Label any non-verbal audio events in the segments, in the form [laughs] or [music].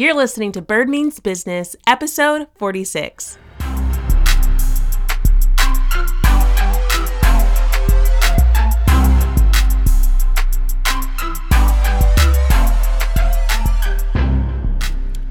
You're listening to Bird Means Business, episode 46.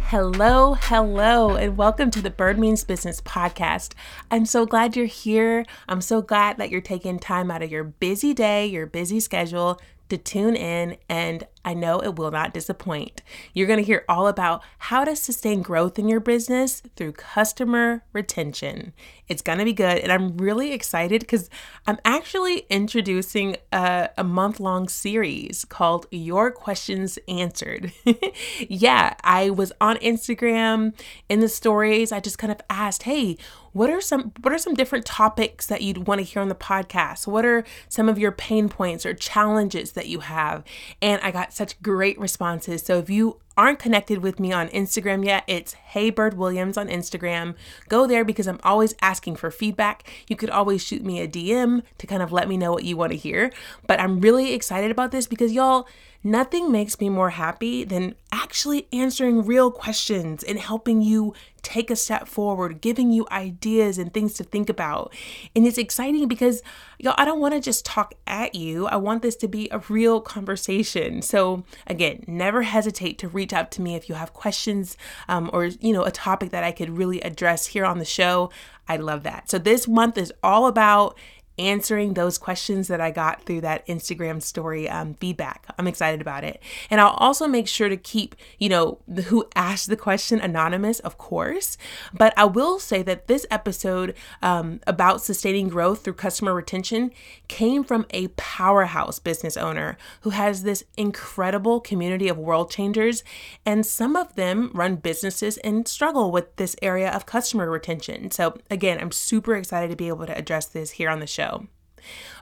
Hello, hello, and welcome to the Bird Means Business podcast. I'm so glad you're here. I'm so glad that you're taking time out of your busy day, your busy schedule to tune in, and I know it will not disappoint. You're going to hear all about how to sustain growth in your business through customer retention. It's going to be good, and I'm really excited because I'm actually introducing a, a month long series called Your Questions Answered. [laughs] yeah, I was on Instagram in the stories. I just kind of asked, hey, what are some what are some different topics that you'd want to hear on the podcast what are some of your pain points or challenges that you have and i got such great responses. So if you aren't connected with me on Instagram yet, it's Hey Bird Williams on Instagram. Go there because I'm always asking for feedback. You could always shoot me a DM to kind of let me know what you want to hear. But I'm really excited about this because y'all, Nothing makes me more happy than actually answering real questions and helping you take a step forward, giving you ideas and things to think about. And it's exciting because y'all, I don't want to just talk at you. I want this to be a real conversation. So again, never hesitate to reach out to me if you have questions um, or you know a topic that I could really address here on the show. I love that. So this month is all about answering those questions that I got through that Instagram story um, feedback. I'm excited about it. And I'll also make sure to keep, you know, the, who asked the question anonymous, of course. But I will say that this episode um, about sustaining growth through customer retention came from a powerhouse business owner who has this incredible community of world changers. And some of them run businesses and struggle with this area of customer retention. So, again, I'm super excited to be able to address this here on the show.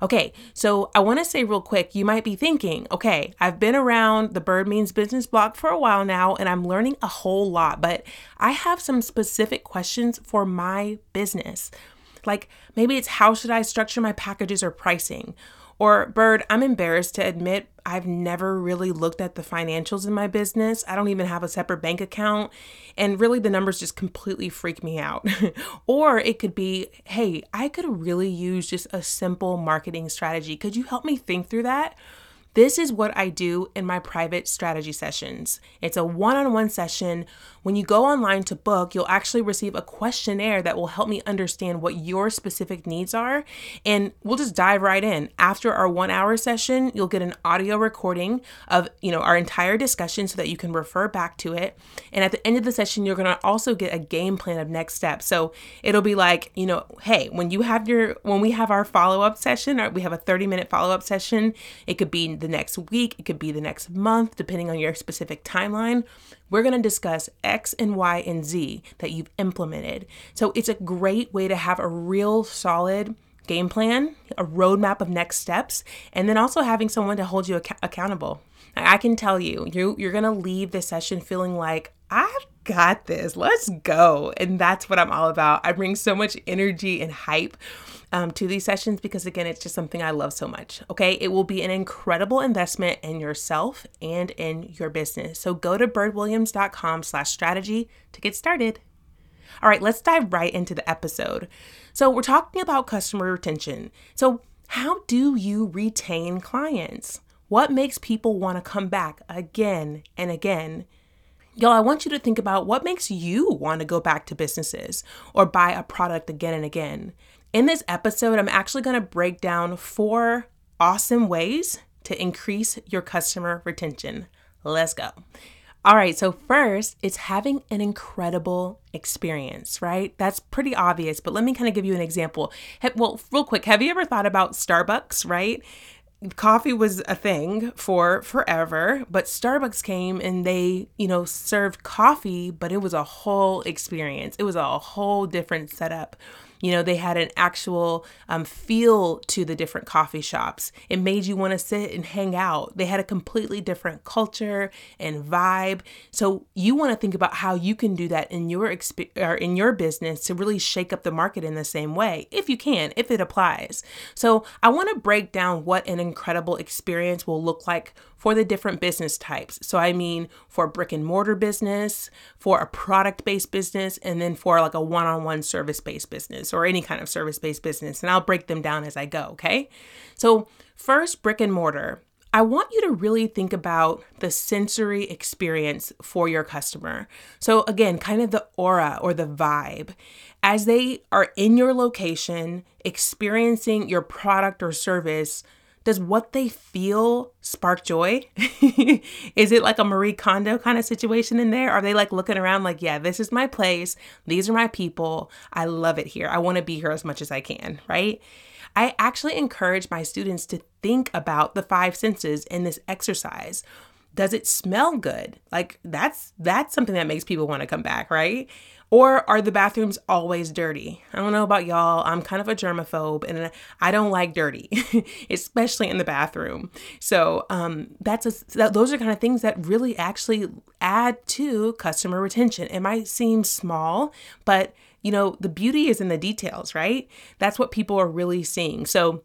Okay, so I want to say real quick, you might be thinking, okay, I've been around the Bird Means Business blog for a while now and I'm learning a whole lot, but I have some specific questions for my business. Like maybe it's how should I structure my packages or pricing? Or, Bird, I'm embarrassed to admit I've never really looked at the financials in my business. I don't even have a separate bank account. And really, the numbers just completely freak me out. [laughs] or it could be, hey, I could really use just a simple marketing strategy. Could you help me think through that? This is what I do in my private strategy sessions. It's a one on one session. When you go online to book, you'll actually receive a questionnaire that will help me understand what your specific needs are. And we'll just dive right in. After our one hour session, you'll get an audio recording of, you know, our entire discussion so that you can refer back to it. And at the end of the session, you're to also get a game plan of next steps. So it'll be like, you know, hey, when you have your, when we have our follow up session, or we have a 30 minute follow up session, it could be the next week, it could be the next month, depending on your specific timeline. We're going to discuss X and Y and Z that you've implemented. So it's a great way to have a real solid game plan, a roadmap of next steps, and then also having someone to hold you ac- accountable. I can tell you, you you're going to leave this session feeling like I've got this. Let's go. And that's what I'm all about. I bring so much energy and hype um, to these sessions because, again, it's just something I love so much. Okay. It will be an incredible investment in yourself and in your business. So go to birdwilliams.com slash strategy to get started. All right, let's dive right into the episode. So, we're talking about customer retention. So, how do you retain clients? What makes people want to come back again and again? Y'all, I want you to think about what makes you want to go back to businesses or buy a product again and again. In this episode, I'm actually going to break down four awesome ways to increase your customer retention. Let's go. All right, so first, it's having an incredible experience, right? That's pretty obvious, but let me kind of give you an example. Well, real quick, have you ever thought about Starbucks, right? Coffee was a thing for forever, but Starbucks came and they, you know, served coffee, but it was a whole experience. It was a whole different setup You know, they had an actual um, feel to the different coffee shops. It made you want to sit and hang out. They had a completely different culture and vibe. So you want to think about how you can do that in your exp- or in your business to really shake up the market in the same way, if you can, if it applies. So I want to break down what an incredible experience will look like for the different business types. So I mean for brick and mortar business, for a product based business, and then for like a one on one service based business or any kind of service based business. And I'll break them down as I go, okay? So, first, brick and mortar. I want you to really think about the sensory experience for your customer. So, again, kind of the aura or the vibe. As they are in your location, experiencing your product or service, does what they feel spark joy? [laughs] is it like a Marie Kondo kind of situation in there? Are they like looking around like, yeah, this is my place. These are my people. I love it here. I want to be here as much as I can, right? I actually encourage my students to think about the five senses in this exercise. Does it smell good? Like that's that's something that makes people want to come back, right? Or are the bathrooms always dirty? I don't know about y'all. I'm kind of a germaphobe and I don't like dirty, [laughs] especially in the bathroom. So um, that's a, that, those are kind of things that really actually add to customer retention. It might seem small, but you know the beauty is in the details, right? That's what people are really seeing. So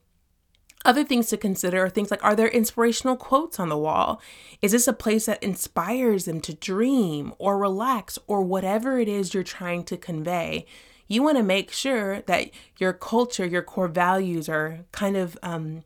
other things to consider are things like are there inspirational quotes on the wall? Is this a place that inspires them to dream or relax or whatever it is you're trying to convey? You want to make sure that your culture, your core values are kind of um,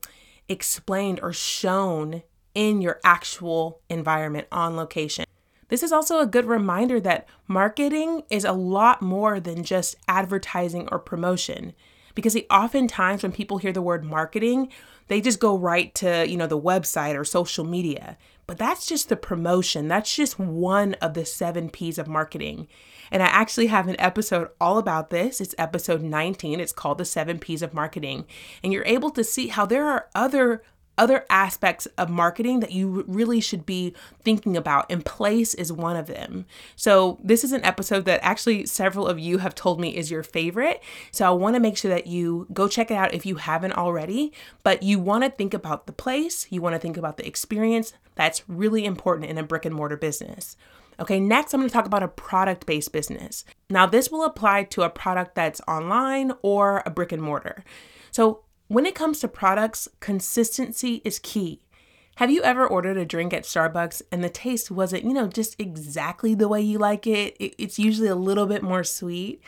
explained or shown in your actual environment on location. This is also a good reminder that marketing is a lot more than just advertising or promotion because oftentimes when people hear the word marketing, they just go right to, you know, the website or social media. But that's just the promotion. That's just one of the seven P's of marketing. And I actually have an episode all about this. It's episode 19. It's called The Seven P's of Marketing. And you're able to see how there are other other aspects of marketing that you really should be thinking about, and place is one of them. So, this is an episode that actually several of you have told me is your favorite. So, I want to make sure that you go check it out if you haven't already. But you want to think about the place, you want to think about the experience. That's really important in a brick and mortar business. Okay, next I'm to talk about a product based business. Now, this will apply to a product that's online or a brick and mortar. So, when it comes to products, consistency is key. Have you ever ordered a drink at Starbucks and the taste wasn't, you know, just exactly the way you like it? It's usually a little bit more sweet.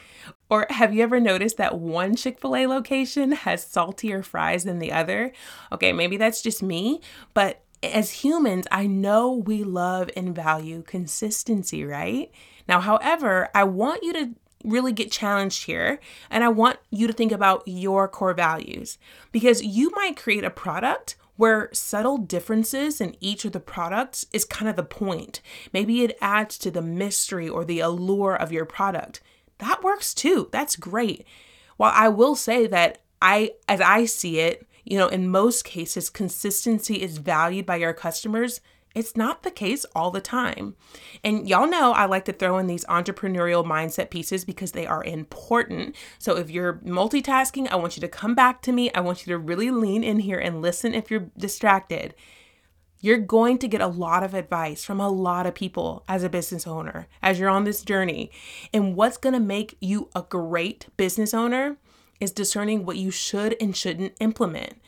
Or have you ever noticed that one Chick fil A location has saltier fries than the other? Okay, maybe that's just me, but as humans, I know we love and value consistency, right? Now, however, I want you to really get challenged here. And I want you to think about your core values because you might create a product where subtle differences in each of the products is kind of the point. Maybe it adds to the mystery or the allure of your product. That works too. That's great. While I will say that I as I see it, you know, in most cases consistency is valued by your customers it's not the case all the time. And y'all know I like to throw in these entrepreneurial mindset pieces because they are important. So if you're multitasking, I want you to come back to me. I want you to really lean in here and listen if you're distracted. You're going to get a lot of advice from a lot of people as a business owner as you're on this journey. And what's going to make you a great business owner is discerning what you should and shouldn't implement.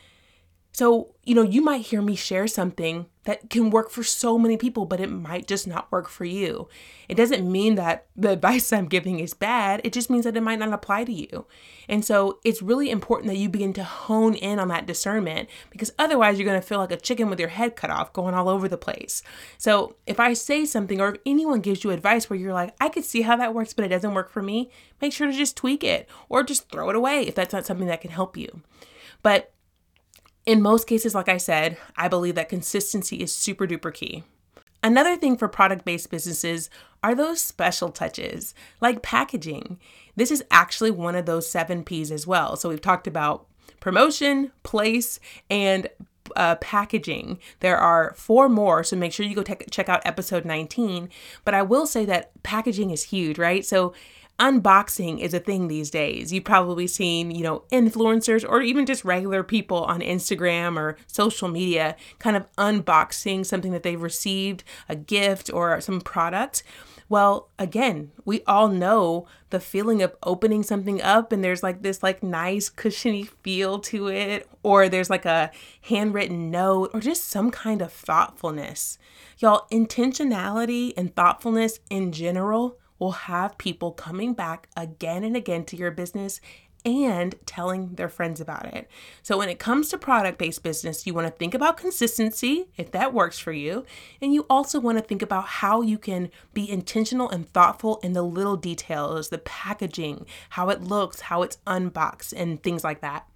So, you know, you might hear me share something that can work for so many people, but it might just not work for you. It doesn't mean that the [laughs] advice I'm giving is bad, it just means that it might not apply to you. And so it's really important that you begin to hone in on that discernment because otherwise you're to feel like a chicken with your head cut off going all over the place. So if I say something or if anyone gives you advice where you're like, I could see how that works, but it doesn't work for me, make sure to just tweak it or just throw it away if that's not something that can help you. But in most cases, like I said, I believe that consistency is super duper key. Another thing for product based businesses are those special touches, like packaging. This is actually one of those seven P's as well. So we've talked about promotion, place, and uh, packaging. There are four more, so make sure you go te- check out episode 19. But I will say that packaging is huge, right? So unboxing is a thing these days. You've probably seen, you know, influencers or even just regular people on Instagram or social media kind of unboxing something that they've received, a gift or some product. Well, again, we all know the feeling of opening something up and there's like this like nice cushiony feel to it or there's like a handwritten note or just some kind of thoughtfulness. Y'all, intentionality and thoughtfulness in general will have people coming back again and again to your business and telling their friends about it. So, when it comes to product based business, you want to think about consistency, if that works for you. And you also want to think about how you can be intentional and thoughtful in the little details, the packaging, how it looks, how it's unboxed, and things like that.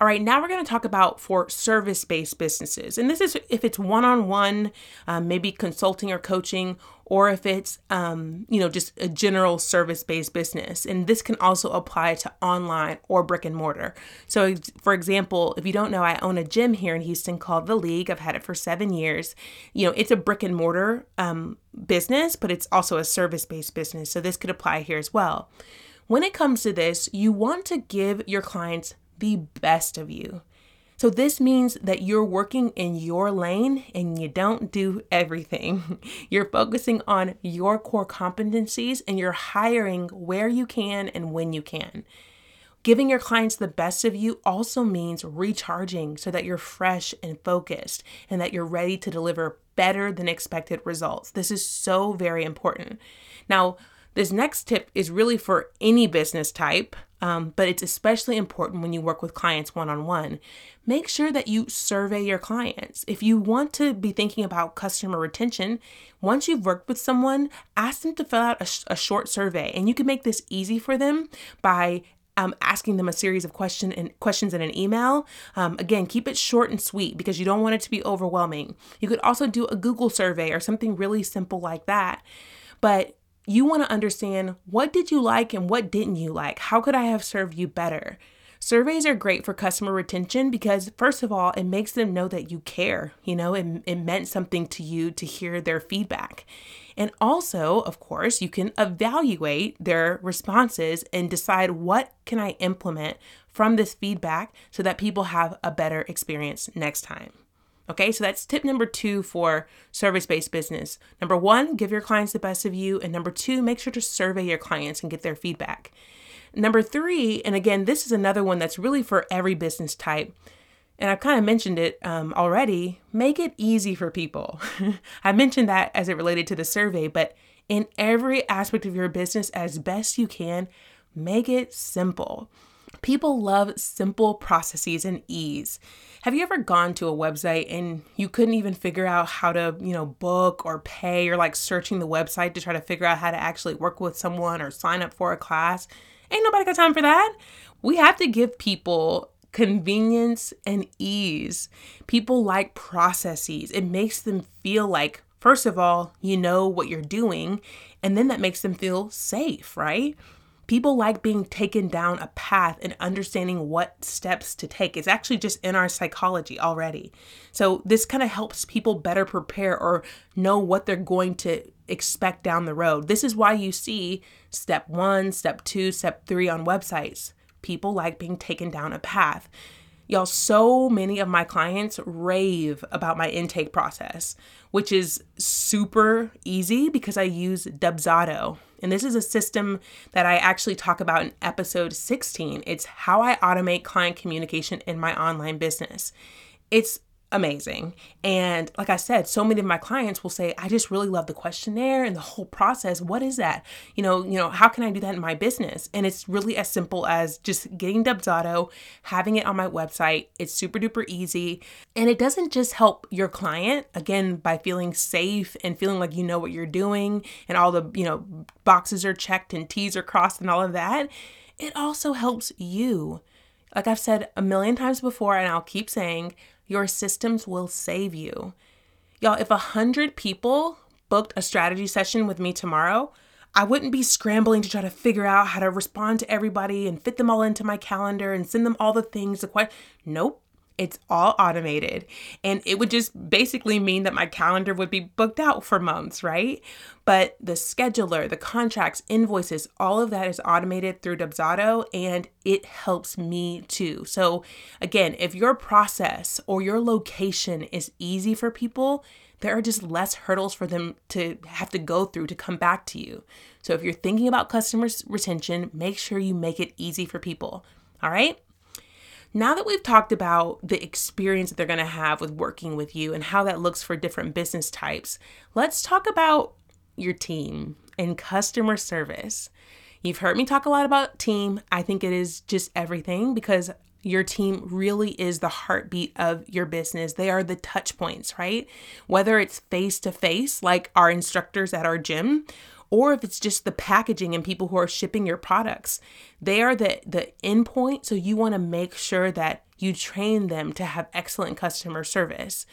All right, now we're going to talk about for service based businesses. And this is if it's one on one, maybe consulting or coaching, or if it's, um, you know, just a general service based business. And this can also apply to online or brick and mortar. So, for example, if you don't know, I own a gym here in Houston called The League. I've had it for seven years. You know, it's a brick and mortar um, business, but it's also a service based business. So, this could apply here as well. When it comes to this, you want to give your clients the best of you. So, this means that you're working in your lane and you don't do everything. [laughs] You're focusing on your core competencies and you're hiring where you can and when you can. Giving your clients the best of you also means recharging so that you're fresh and focused and that you're ready to deliver better than expected results. This is so very important. Now, this next tip is really for any business type, um, but it's especially important when you work with clients one on one. Make sure that you survey your clients. If you want to be thinking about customer retention, once you've worked with someone, ask them to fill out a, sh- a short survey. And you can make this easy for them by um, asking them a series of question and questions in an email. Um, again, keep it short and sweet because you don't want it to be overwhelming. You could also do a Google survey or something really simple like that. But you want to understand what did you like and what didn't you like? How could I have served you better? Surveys are great for customer retention because, first of all, it makes them know that you care. You know, it, it meant something to you to hear their feedback. And also, of course, you can evaluate their responses and decide what can I implement from this feedback so that people have a better experience next time. Okay, so that's tip number two for service based business. Number one, give your clients the best of you. And number two, make sure to survey your clients and get their feedback. Number three, and again, this is another one that's really for every business type. And I've kind of mentioned it um, already. Make it easy for people. [laughs] I mentioned that as it related to the survey, but in every aspect of your business, as best you can, make it simple. People love simple processes and ease. Have you ever gone to a website and you couldn't even figure out how to, you know, book or pay or like searching the website to try to figure out how to actually work with someone or sign up for a class? Ain't nobody got time for that. We have to give people convenience and ease. People like processes. It makes them feel like, first of all, you know what you're doing, and then that makes them feel safe, right? People like being taken down a path and understanding what steps to take. It's actually just in our psychology already. So, this kind of helps people better prepare or know what they're going to expect down the road. This is why you see step one, step two, step three on websites. People like being taken down a path. Y'all, so many of my clients rave about my intake process, which is super easy because I use Dubsado. And this is a system that I actually talk about in episode 16. It's how I automate client communication in my online business. It's amazing. And like I said, so many of my clients will say, I just really love the questionnaire and the whole process. What is that? You know, you know, how can I do that in my business? And it's really as simple as just getting Dubsado, having it on my website. It's super duper easy. And it doesn't just help your client, again, by feeling safe and feeling like you know what you're doing and all the, you know, boxes are checked and T's are crossed and all of that. It also helps you. Like I've said a million times before, and I'll keep saying, your systems will save you. Y'all, if a hundred people booked a strategy session with me tomorrow, I wouldn't be scrambling to try to figure out how to respond to everybody and fit them all into my calendar and send them all the things. The quite nope. It's all automated. And it would just basically mean that my calendar would be booked out for months, right? But the scheduler, the contracts, invoices, all of that is automated through Dubsado and it helps me too. So, again, if your process or your location is easy for people, there are just less hurdles for them to have to go through to come back to you. So, if you're thinking about customer retention, make sure you make it easy for people. All right? Now that we've talked about the experience that they're going to have with working with you and how that looks for different business types, let's talk about your team and customer service. You've heard me talk a lot about team. I think it is just everything because your team really is the heartbeat of your business. They are the touch points, right? Whether it's face to face, like our instructors at our gym, or if it's just the packaging and people who are shipping your products. They are the the endpoint, so you want to make sure that you train them to have excellent customer service.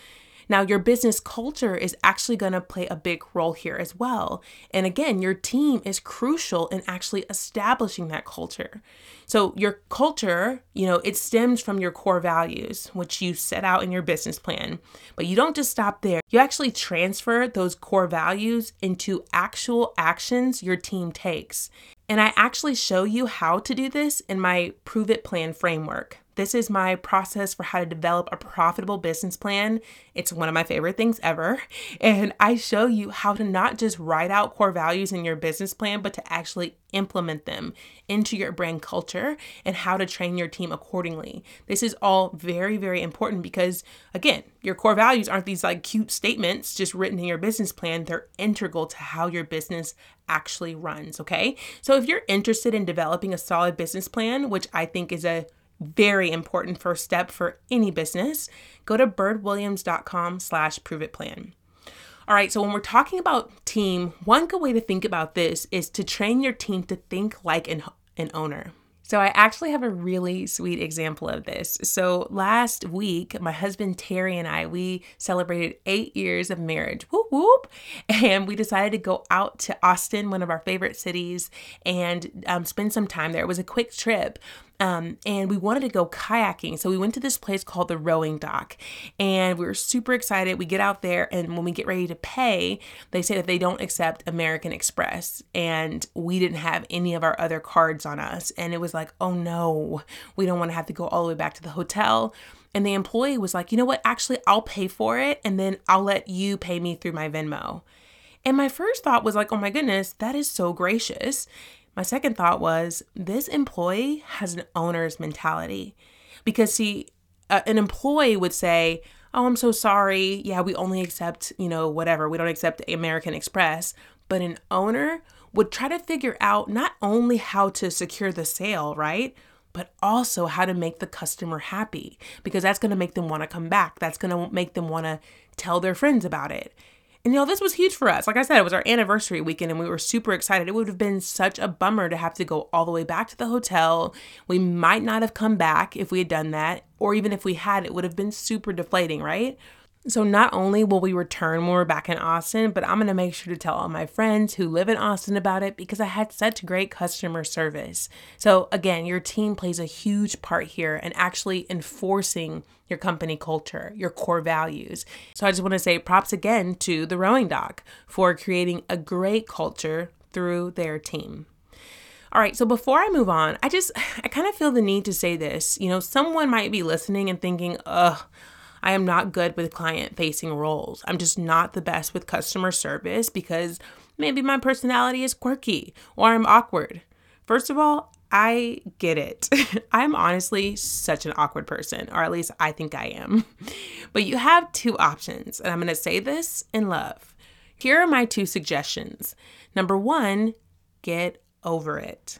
Now, your business culture is actually going to play a big role here as well. And again, your team is crucial in actually establishing that culture. So, your culture, you know, it stems from your core values, which you set out in your business plan. But you don't just stop there. You actually transfer those core values into actual actions your team takes. And I actually show you how to do this in my Prove It Plan framework. This is my process for how to develop a profitable business plan. It's one of my favorite things ever. [laughs] And I show you how to not just write out core values in your business plan, but to actually implement them into your brand culture and how to train your team accordingly. This is all very, very important because, again, your core values aren't these like cute statements just written in your business plan. They're integral to how your business actually runs. Okay. So if you're interested in developing a solid business plan, which I think is a very important first step for any business, go to birdwilliams.com slash prove it plan. All right, so when we're talking about team, one good way to think about this is to train your team to think like an, an owner. So, I actually have a really sweet example of this. So, last week, my husband Terry and I, we celebrated eight years of marriage. Whoop, whoop. And we decided to go out to Austin, one of our favorite cities, and um, spend some time there. It was a quick trip. Um, and we wanted to go kayaking. So we went to this place called the Rowing Dock, and we were super excited. We get out there, and when we get ready to pay, they say that they don't accept American Express, and we didn't have any of our other cards on us. And it was like, oh no, we don't want to have to go all the way back to the hotel. And the employee was like, you know what? Actually, I'll pay for it, and then I'll let you pay me through my Venmo. And my first thought was like, oh my goodness, that is so gracious. My second thought was this employee has an owner's mentality because see, uh, an employee would say, Oh, I'm so sorry. Yeah, we only accept, you know, whatever. We don't accept American Express. But an owner would try to figure out not only how to secure the sale, right? But also how to make the customer happy because that's going to make them want to come back. That's going to make them want to tell their friends about it. And you know, this was huge for us. Like I said, it was our anniversary weekend and we were super excited. It would have been such a bummer to have to go all the way back to the hotel. We might not have come back if we had done that, or even if we had, it would have been super deflating, right? So not only will we return when we're back in Austin, but I'm to make sure to tell all my friends who live in Austin about it because I had such great customer service. So again, your team plays a huge part here in actually enforcing your company culture, your core values. So I just want to say props again to the Rowing Dock for creating a great culture through their team. All right, so before I move on, I just [sighs] I kind of feel the need to say this. You know, someone might be listening and thinking, "Ugh, I am not good with client facing roles. I'm just not the best with customer service because maybe my personality is quirky or I'm awkward. First of all, I get it. [laughs] I'm honestly such an awkward person, or at least I think I am. [laughs] But you have two options, and I'm to say this in love. Here are my two suggestions. Number one, get over it.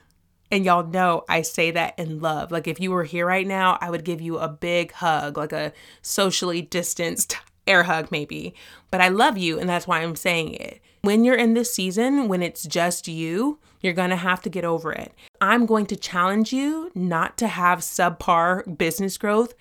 And y'all know I say that in love. Like if you were here right now, I would give you a big hug, like a socially distanced [laughs] air hug, maybe. But I love you, and that's why I'm saying it. When you're in this season, when it's just you, you're gonna have to get over it. I'm going to challenge you not to have subpar business growth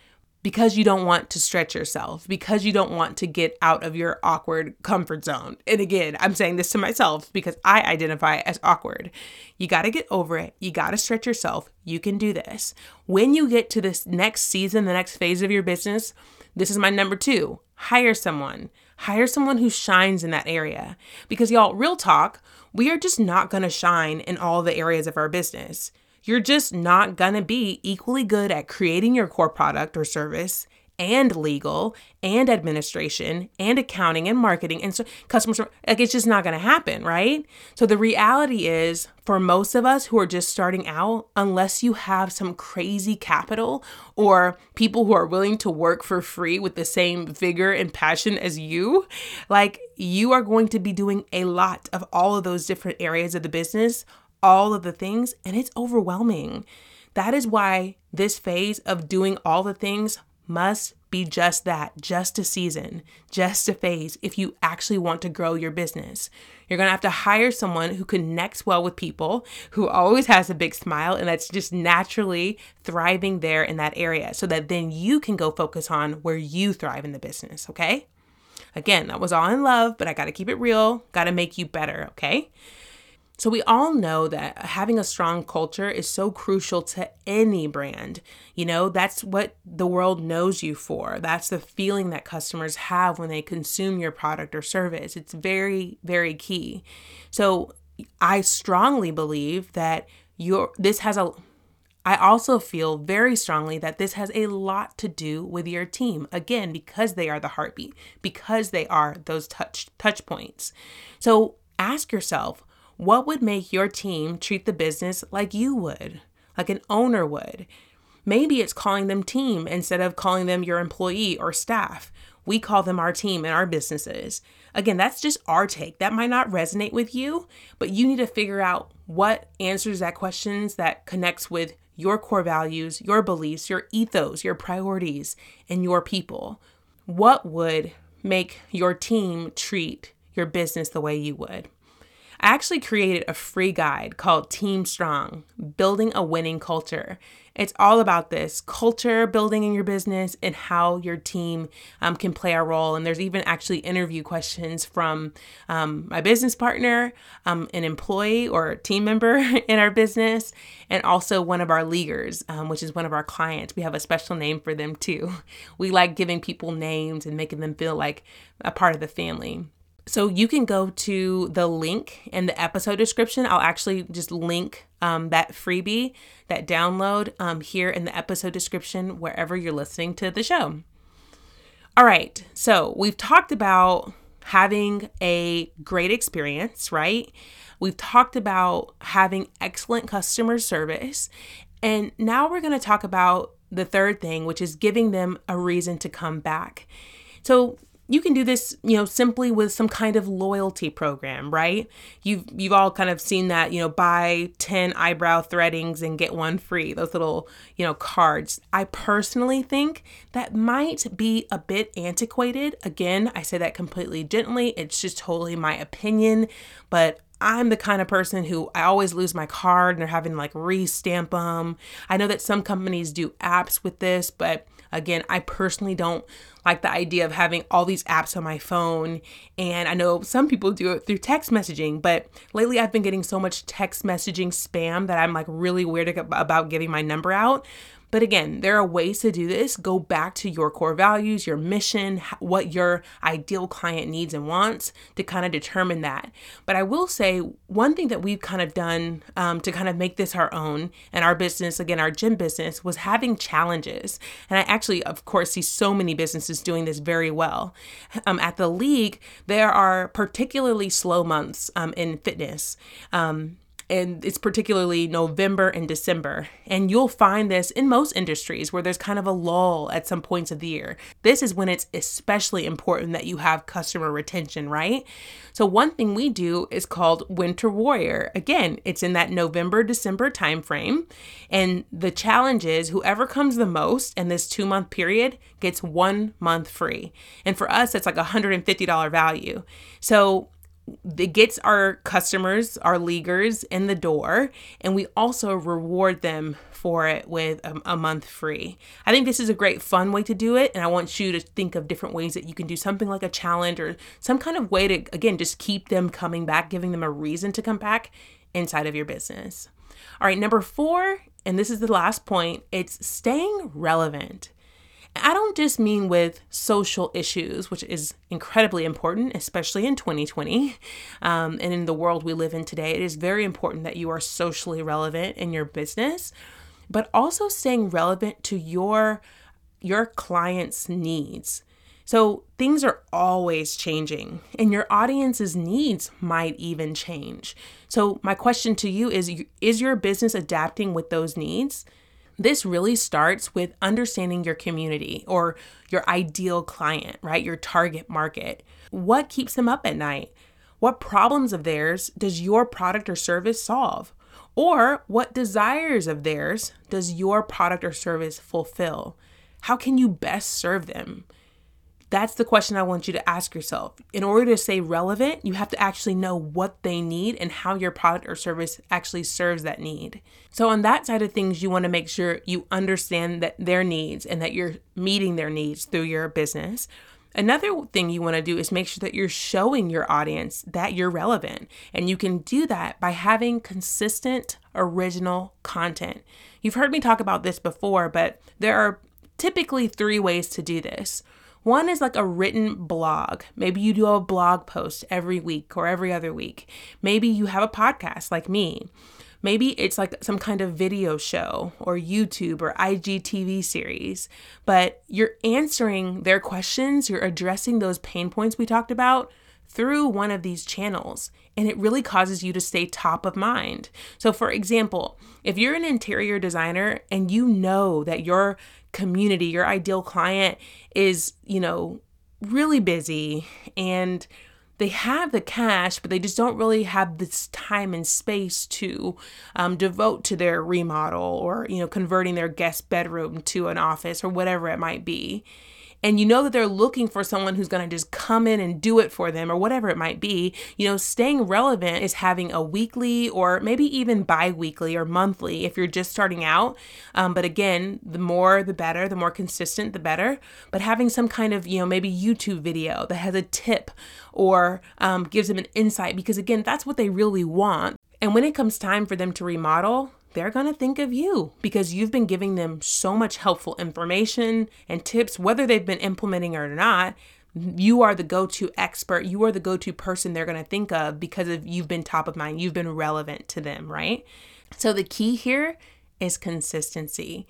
because you don't want to stretch yourself, because you don't want to get out of your awkward comfort zone. And again, I'm saying this to myself because I identify as awkward. You got to get over it. You got to stretch yourself. You can do this. When you get to this next season, the next phase of your business, this is my number two hire someone. Hire someone who shines in that area. Because, y'all, real talk, we are just not to shine in all the areas of our business. You're just not gonna be equally good at creating your core product or service and legal and administration and accounting and marketing and so customer like it's just not going to happen right? So the reality is for most of us who are just starting out unless you have some crazy capital or people who are willing to work for free with the same vigor and passion as you like you are going to be doing a lot of all of those different areas of the business all of the things and it's overwhelming. That is why this phase of doing all the things must be just that, just a season, just a phase if you actually want to grow your business. You're to have to hire someone who connects well with people, who always has a big smile, and that's just naturally thriving there in that area so that then you can go focus on where you thrive in the business, okay? Again, that was all in love, but I got to keep it real, got to make you better, okay? So, we all know that having a strong culture is so crucial to any brand. You know, that's what the world knows you for. That's the feeling that customers have when they consume your product or service. It's very, very key. So, I strongly believe that your this has a I also feel very strongly that this has a lot to do with your team. Again, because they are the heartbeat, because they are those touch touch points. So, ask yourself, what would make your team treat the business like you would, like an owner would? Maybe it's calling them team instead of calling them your employee or staff. We call them our team in our businesses. Again, that's just our take. That might not resonate with you, but you need to figure out what answers that questions that connects with your core values, your beliefs, your ethos, your priorities, and your people. What would make your team treat your business the way you would? I actually created a free guide called Team Strong Building a Winning Culture. It's all about this culture building in your business and how your team um, can play a role. And there's even actually interview questions from um, my business partner, um, an employee or team member [laughs] in our business, and also one of our leaguers, um, which is one of our clients. We have a special name for them too. [laughs] We like giving people names and making them feel like a part of the family. So you can go to the link in the episode description. I'll actually just link um, that freebie, that download um, here in the episode description, wherever you're listening to the show. All right. So we've talked about having a great experience, right? We've talked about having excellent customer service. And now we're going to talk about the third thing, which is giving them a reason to come back. So you can do this, you know, simply with some kind of loyalty program, right? You've you've all kind of seen that, you know, buy 10 eyebrow threadings and get one free, those little, you know, cards. I personally think that might be a bit antiquated. Again, I say that completely gently. It's just totally my opinion, but I'm the kind of person who I always lose my card and they're having like re-stamp them. I know that some companies do apps with this, but again, I personally don't like the idea of having all these apps on my phone. And I know some people do it through text messaging, but lately I've been getting so much text messaging spam that I'm like really weird about giving my number out. But again, there are ways to do this. Go back to your core values, your mission, what your ideal client needs and wants to kind of determine that. But I will say one thing that we've kind of done um, to kind of make this our own and our business, again, our gym business, was having challenges. And I actually, of course, see so many businesses doing this very well. Um, at the league, there are particularly slow months um, in fitness. Um, and it's particularly November and December. And you'll find this in most industries where there's kind of a lull at some points of the year. This is when it's especially important that you have customer retention, right? So, one thing we do is called Winter Warrior. Again, it's in that November December timeframe. And the challenge is whoever comes the most in this two month period gets one month free. And for us, it's like a $150 value. So, it gets our customers, our leaguers in the door, and we also reward them for it with a, a, month free. I think this is a great fun way to do it, and I want you to think of different ways that you can do something like a challenge or some kind of way to, again, just keep them coming back, giving them a reason to come back inside of your business. All right, number four, and this is the last point, it's staying relevant. I don't just mean with social issues, which is incredibly important, especially in 2020 um, and in the world we live in today. It is very important that you are socially relevant in your business, but also staying relevant to your your clients' needs. So things are always changing, and your audience's needs might even change. So my question to you is: Is your business adapting with those needs? This really starts with understanding your community or your ideal client, right? Your target market. What keeps them up at night? What problems of theirs does your product or service solve? Or what desires of theirs does your product or service fulfill? How can you best serve them? That's the question I want you to ask yourself. In order to stay relevant, you have to actually know what they need and how your product or service actually serves that need. So, on that side of things, you want to make sure you understand that their needs and that you're meeting their needs through your business. Another thing you want to do is make sure that you're showing your audience that you're relevant. And you can do that by having consistent, original content. You've heard me talk about this before, but there are typically three ways to do this. One is like a written blog. Maybe you do a blog post every week or every other week. Maybe you have a podcast like me. Maybe it's like some kind of video show or YouTube or IGTV series, but you're answering their questions, you're addressing those pain points we talked about through one of these channels, and it really causes you to stay top of mind. So, for example, if you're an interior designer and you know that your community, your ideal client is, you know, really busy and they have the cash, but they just don't really have this time and space to um, devote to their remodel or, you know, converting their guest bedroom to an office or whatever it might be and you know that they're looking for someone who's going to just come in and do it for them or whatever it might be, you know, staying relevant is having a weekly or maybe even bi weekly or monthly if you're just starting out. Um, but again, the more the better, the more consistent, the better. But having some kind of, you know, maybe YouTube video that has a tip or um, gives them an insight because again, that's what they really want. And when it comes time for them to remodel, they're going to think of you because you've been giving them so much helpful information and tips, whether they've been implementing it or not. You are the go to expert. You are the go to person they're going to think of because of you've been top of mind. You've been relevant to them, right? So the key here is consistency.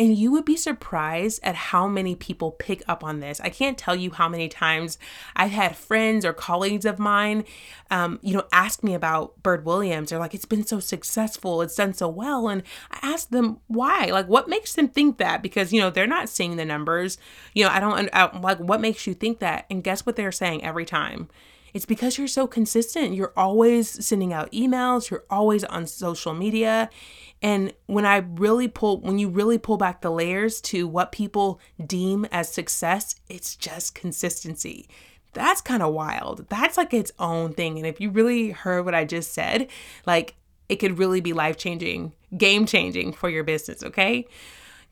And you would be surprised at how many people pick up on this. I can't tell you how many times I've had friends or colleagues of mine, um, you know, ask me about Bird Williams. They're like, it's been so successful, it's done so well. And I ask them why, like, what makes them think that? Because, you know, they're not seeing the numbers. You know, I don't, I, like, what makes you think that? And guess what they're saying every time? It's because you're so consistent. You're always sending out emails, you're always on social media. And when I really pull, when you really pull back the layers to what people deem as success, it's just consistency. That's kind of wild. That's like its own thing. And if you really heard what I just said, like it could really be life changing, game changing for your business, okay?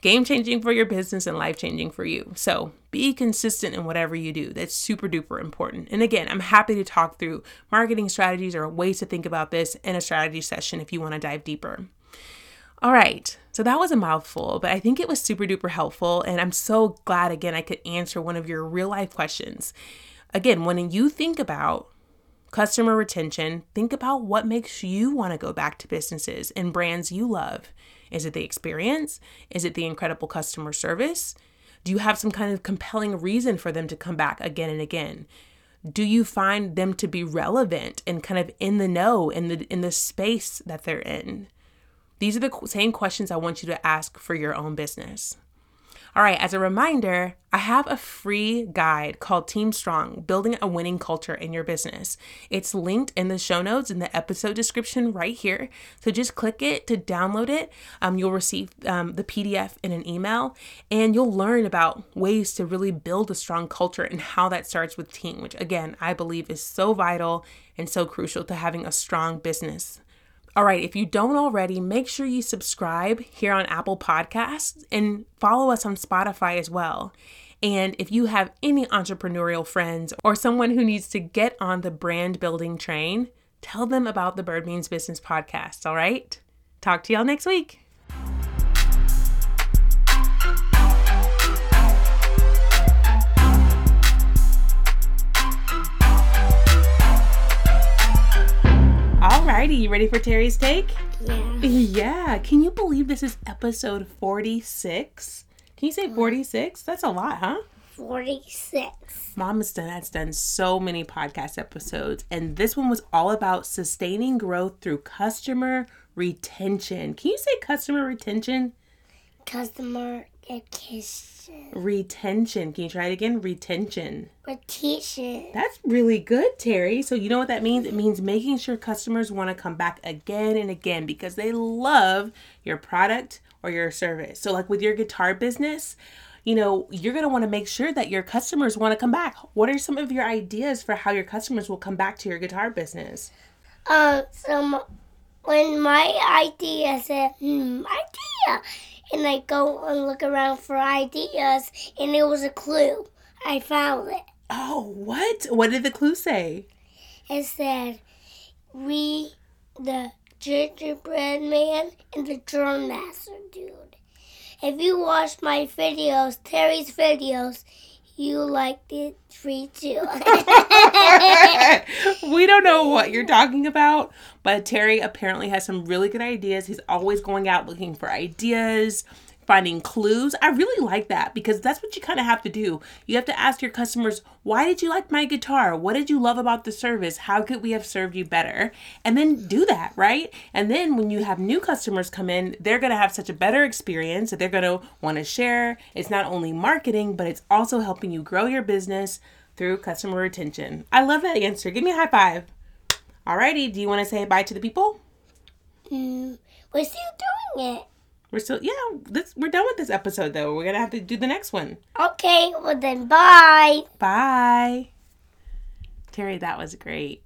Game changing for your business and life changing for you. So be consistent in whatever you do. That's super duper important. And again, I'm happy to talk through marketing strategies or ways to think about this in a strategy session if you want to dive deeper. All right, so that was a mouthful, but I think it was super duper helpful. And I'm so glad again I could answer one of your real life questions. Again, when you think about customer retention, think about what makes you want to go back to businesses and brands you love. Is it the experience? Is it the incredible customer service? Do you have some kind of compelling reason for them to come back again and again? Do you find them to be relevant and kind of in the know in the in the space that they're in? These are the same questions I want you to ask for your own business. All right, as a reminder, I have a free guide called Team Strong Building a Winning Culture in Your Business. It's linked in the show notes in the episode description right here. So just click it to download it. Um, you'll receive um, the PDF in an email and you'll learn about ways to really build a strong culture and how that starts with team, which again, I believe is so vital and so crucial to having a strong business. All right, if you don't already, make sure you subscribe here on Apple Podcasts and follow us on Spotify as well. And if you have any entrepreneurial friends or someone who needs to get on the brand building train, tell them about the Bird Means Business podcast, all right? Talk to y'all next week. Alrighty, you ready for Terry's take? Yeah. [laughs] Yeah. Can you believe this is episode 46? Can you say 46? That's a lot, huh? 46. Mom has done, has done so many podcast episodes, and this one was all about sustaining growth through customer retention. Can you say customer retention? Customer acquisition. Retention. Can you try it again? Retention. Retention. That's really good, Terry. So, you know what that means? It means making sure customers want to come back again and again because they love your product or your service. So, like with your guitar business, you know, you're going to want to make sure that your customers want to come back. What are some of your ideas for how your customers will come back to your guitar business? Uh, so m- when my idea said, hmm, idea, and I go and look around for ideas, and it was a clue. I found it. Oh, what? What did the clue say? It said, we, the gingerbread man, and the drum master dude. If you watch my videos, Terry's videos, you liked it free too. [laughs] we don't know what you're talking about, but Terry apparently has some really good ideas. He's always going out looking for ideas, finding clues. I really like that because that's what you kind of have to do. You have to ask your customers, why did you like my guitar? What did you love about the service? How could we have served you better? And then do that, right? And then when you have new customers come in, they're going to have such a better experience that they're going to want to share. It's not only marketing, but it's also helping you grow your business through customer retention. I love that answer. Give me a high five. Alrighty, do you want to say bye to the people? mm, we're still doing it. We're still, yeah, this, we're done with this episode though. We're to have to do the next one. Okay, well then bye. Bye. Terry, that was great.